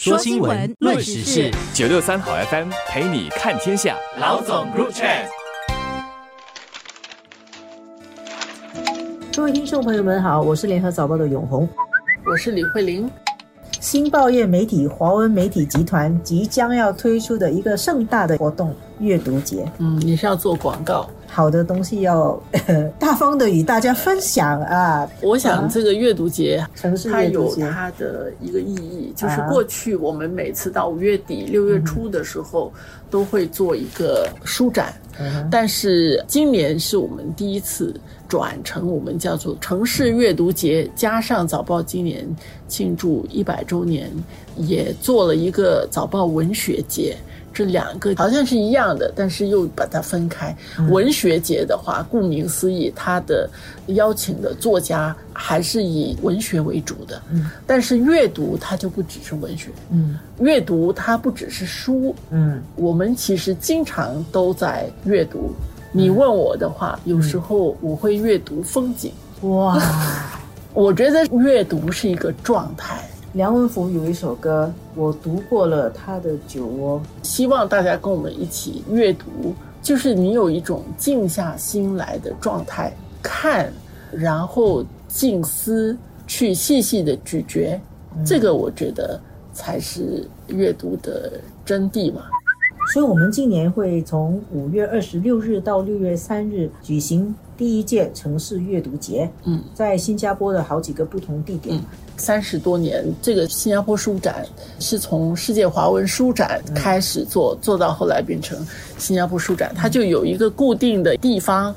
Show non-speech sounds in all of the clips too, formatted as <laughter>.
说新闻，论时事，九六三好 FM 陪你看天下。老总 Group Chat，各位听众朋友们好，我是联合早报的永红，我是李慧玲。新报业媒体华文媒体集团即将要推出的一个盛大的活动——阅读节。嗯，你是要做广告？好的东西要 <laughs> 大方的与大家分享啊！我想这个阅读节，城市它有阅读节，它的一个意义，就是啊。过去我们每次到五月底、六月初的时候，都会做一个书展，嗯但是今年是我们第一次转成我们叫做城市阅读节，加上早报今年庆祝一百周年，也做了一个早报文学节。这两个好像是一样的，但是又把它分开。文学节的话，顾名思义，它的邀请的作家还是以文学为主的。嗯，但是阅读它就不只是文学，嗯阅读它不只是书，嗯我们其实经常都在阅读。你问我的话，有时候我会阅读风景。哇！<laughs> 我觉得阅读是一个状态，梁文福有一首歌，我读过了他的酒窝，希望大家跟我们一起阅读，就是你有一种静下心来的状态，看，然后静思，去细细的咀嚼，这个我觉得才是阅读的真谛嘛。所以我们今年会从五月二十六日到六月三日举行第一届城市阅读节。嗯，在新加坡的好几个不同地点。三十多年，这个新加坡书展是从世界华文书展开始做，做到后来变成新加坡书展，它就有一个固定的地方，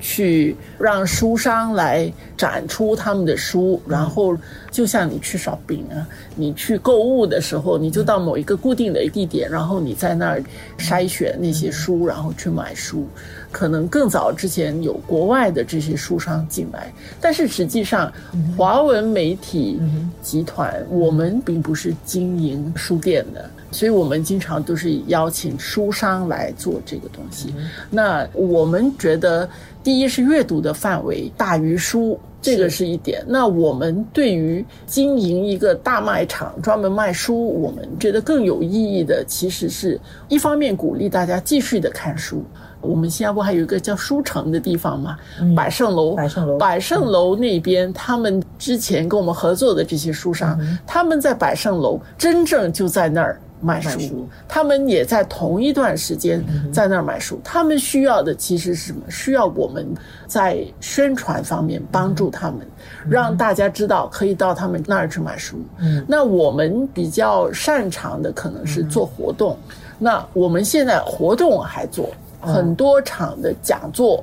去让书商来展出他们的书，然后就像你去 shopping 啊，你去购物的时候，你就到某一个固定的地点，然后你在那儿筛选那些书，然后去买书。可能更早之前有国外的这些书商进来，但是实际上，华文媒体集团我们并不是经营书店的，所以我们经常都是邀请书商来做这个东西。那我们觉得，第一是阅读的范围大于书。这个是一点。那我们对于经营一个大卖场，专门卖书，我们觉得更有意义的，其实是一方面鼓励大家继续的看书。我们新加坡还有一个叫书城的地方嘛，百盛楼，百盛楼百盛楼那边，他们之前跟我们合作的这些书商，他们在百盛楼真正就在那儿。买书，他们也在同一段时间在那儿买书。他们需要的其实是什么？需要我们在宣传方面帮助他们，让大家知道可以到他们那儿去买书。嗯那我们比较擅长的可能是做活动。那我们现在活动还做很多场的讲座。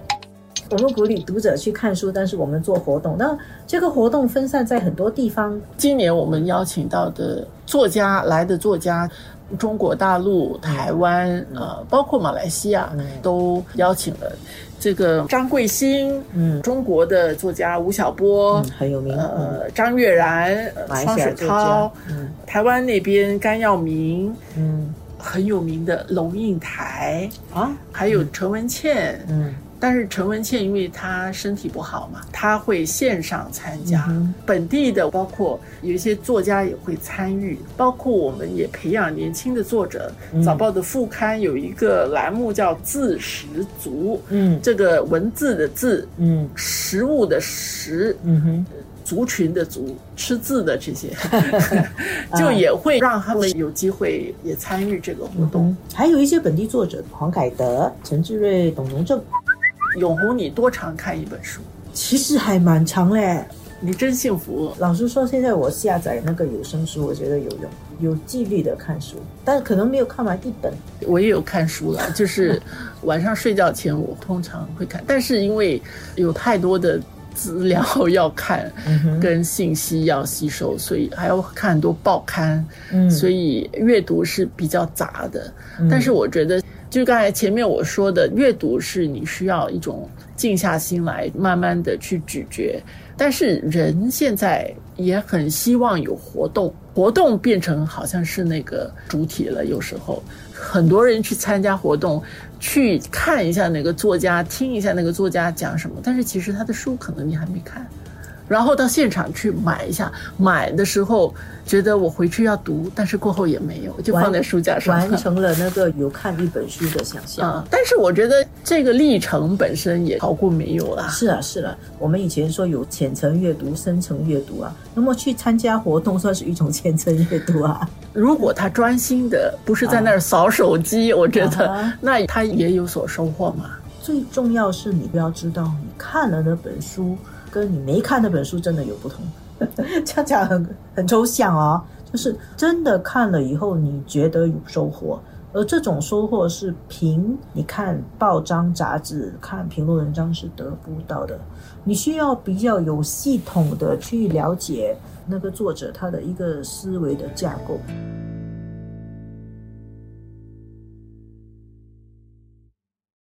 我们鼓励读者去看书，但是我们做活动。那这个活动分散在很多地方，今年我们邀请到的作家来的作家，中国大陆、台湾，呃，包括马来西亚，都邀请了。这个张桂兴，嗯中国的作家吴晓波，嗯很有名嗯呃，张悦然，双雪西亚作家涛，嗯台湾那边甘耀明，嗯很有名的龙应台，啊？还有陈文茜，嗯。但是陈文茜因为她身体不好嘛，她会线上参加。嗯本地的包括有一些作家也会参与，包括我们也培养年轻的作者。嗯。早报的副刊有一个栏目叫“字食足”，嗯。这个文字的字，嗯。食物的食，嗯哼族群的族，吃字的这些，<laughs> 就也会让他们有机会也参与这个活动。嗯，还有一些本地作者，黄凯德、陈志瑞、董荣正，永红，你多常看一本书？其实还蛮长嘞。你真幸福。老实说，现在我下载那个有声书，我觉得有用，有纪律的看书，但可能没有看完一本。我也有看书了，就是晚上睡觉前我通常会看，但是因为有太多的资料要看，跟信息要吸收，所以还要看很多报刊，嗯所以阅读是比较杂的。但是我觉得，就刚才前面我说的，阅读是你需要一种静下心来，慢慢的去咀嚼。但是人现在也很希望有活动，活动变成好像是那个主体了。有时候很多人去参加活动，去看一下那个作家，听一下那个作家讲什么，但是其实他的书可能你还没看。然后到现场去买一下。买的时候觉得我回去要读，但是过后也没有，就放在书架上，完成了那个有看一本书的想象。啊，但是我觉得这个历程本身也好过没有啦。是啊，是啊，我们以前说有浅层阅读、深层阅读啊，那么去参加活动算是一种浅层阅读啊。如果他专心的，不是在那儿扫手机，我觉得啊那他也有所收获嘛。最重要是你不要知道，你看了那本书跟你没看那本书真的有不同。这样讲很很抽象哦，就是真的看了以后，你觉得有收获，而这种收获是凭你看报章杂志、看评论文章是得不到的。你需要比较有系统的去了解那个作者他的一个思维的架构。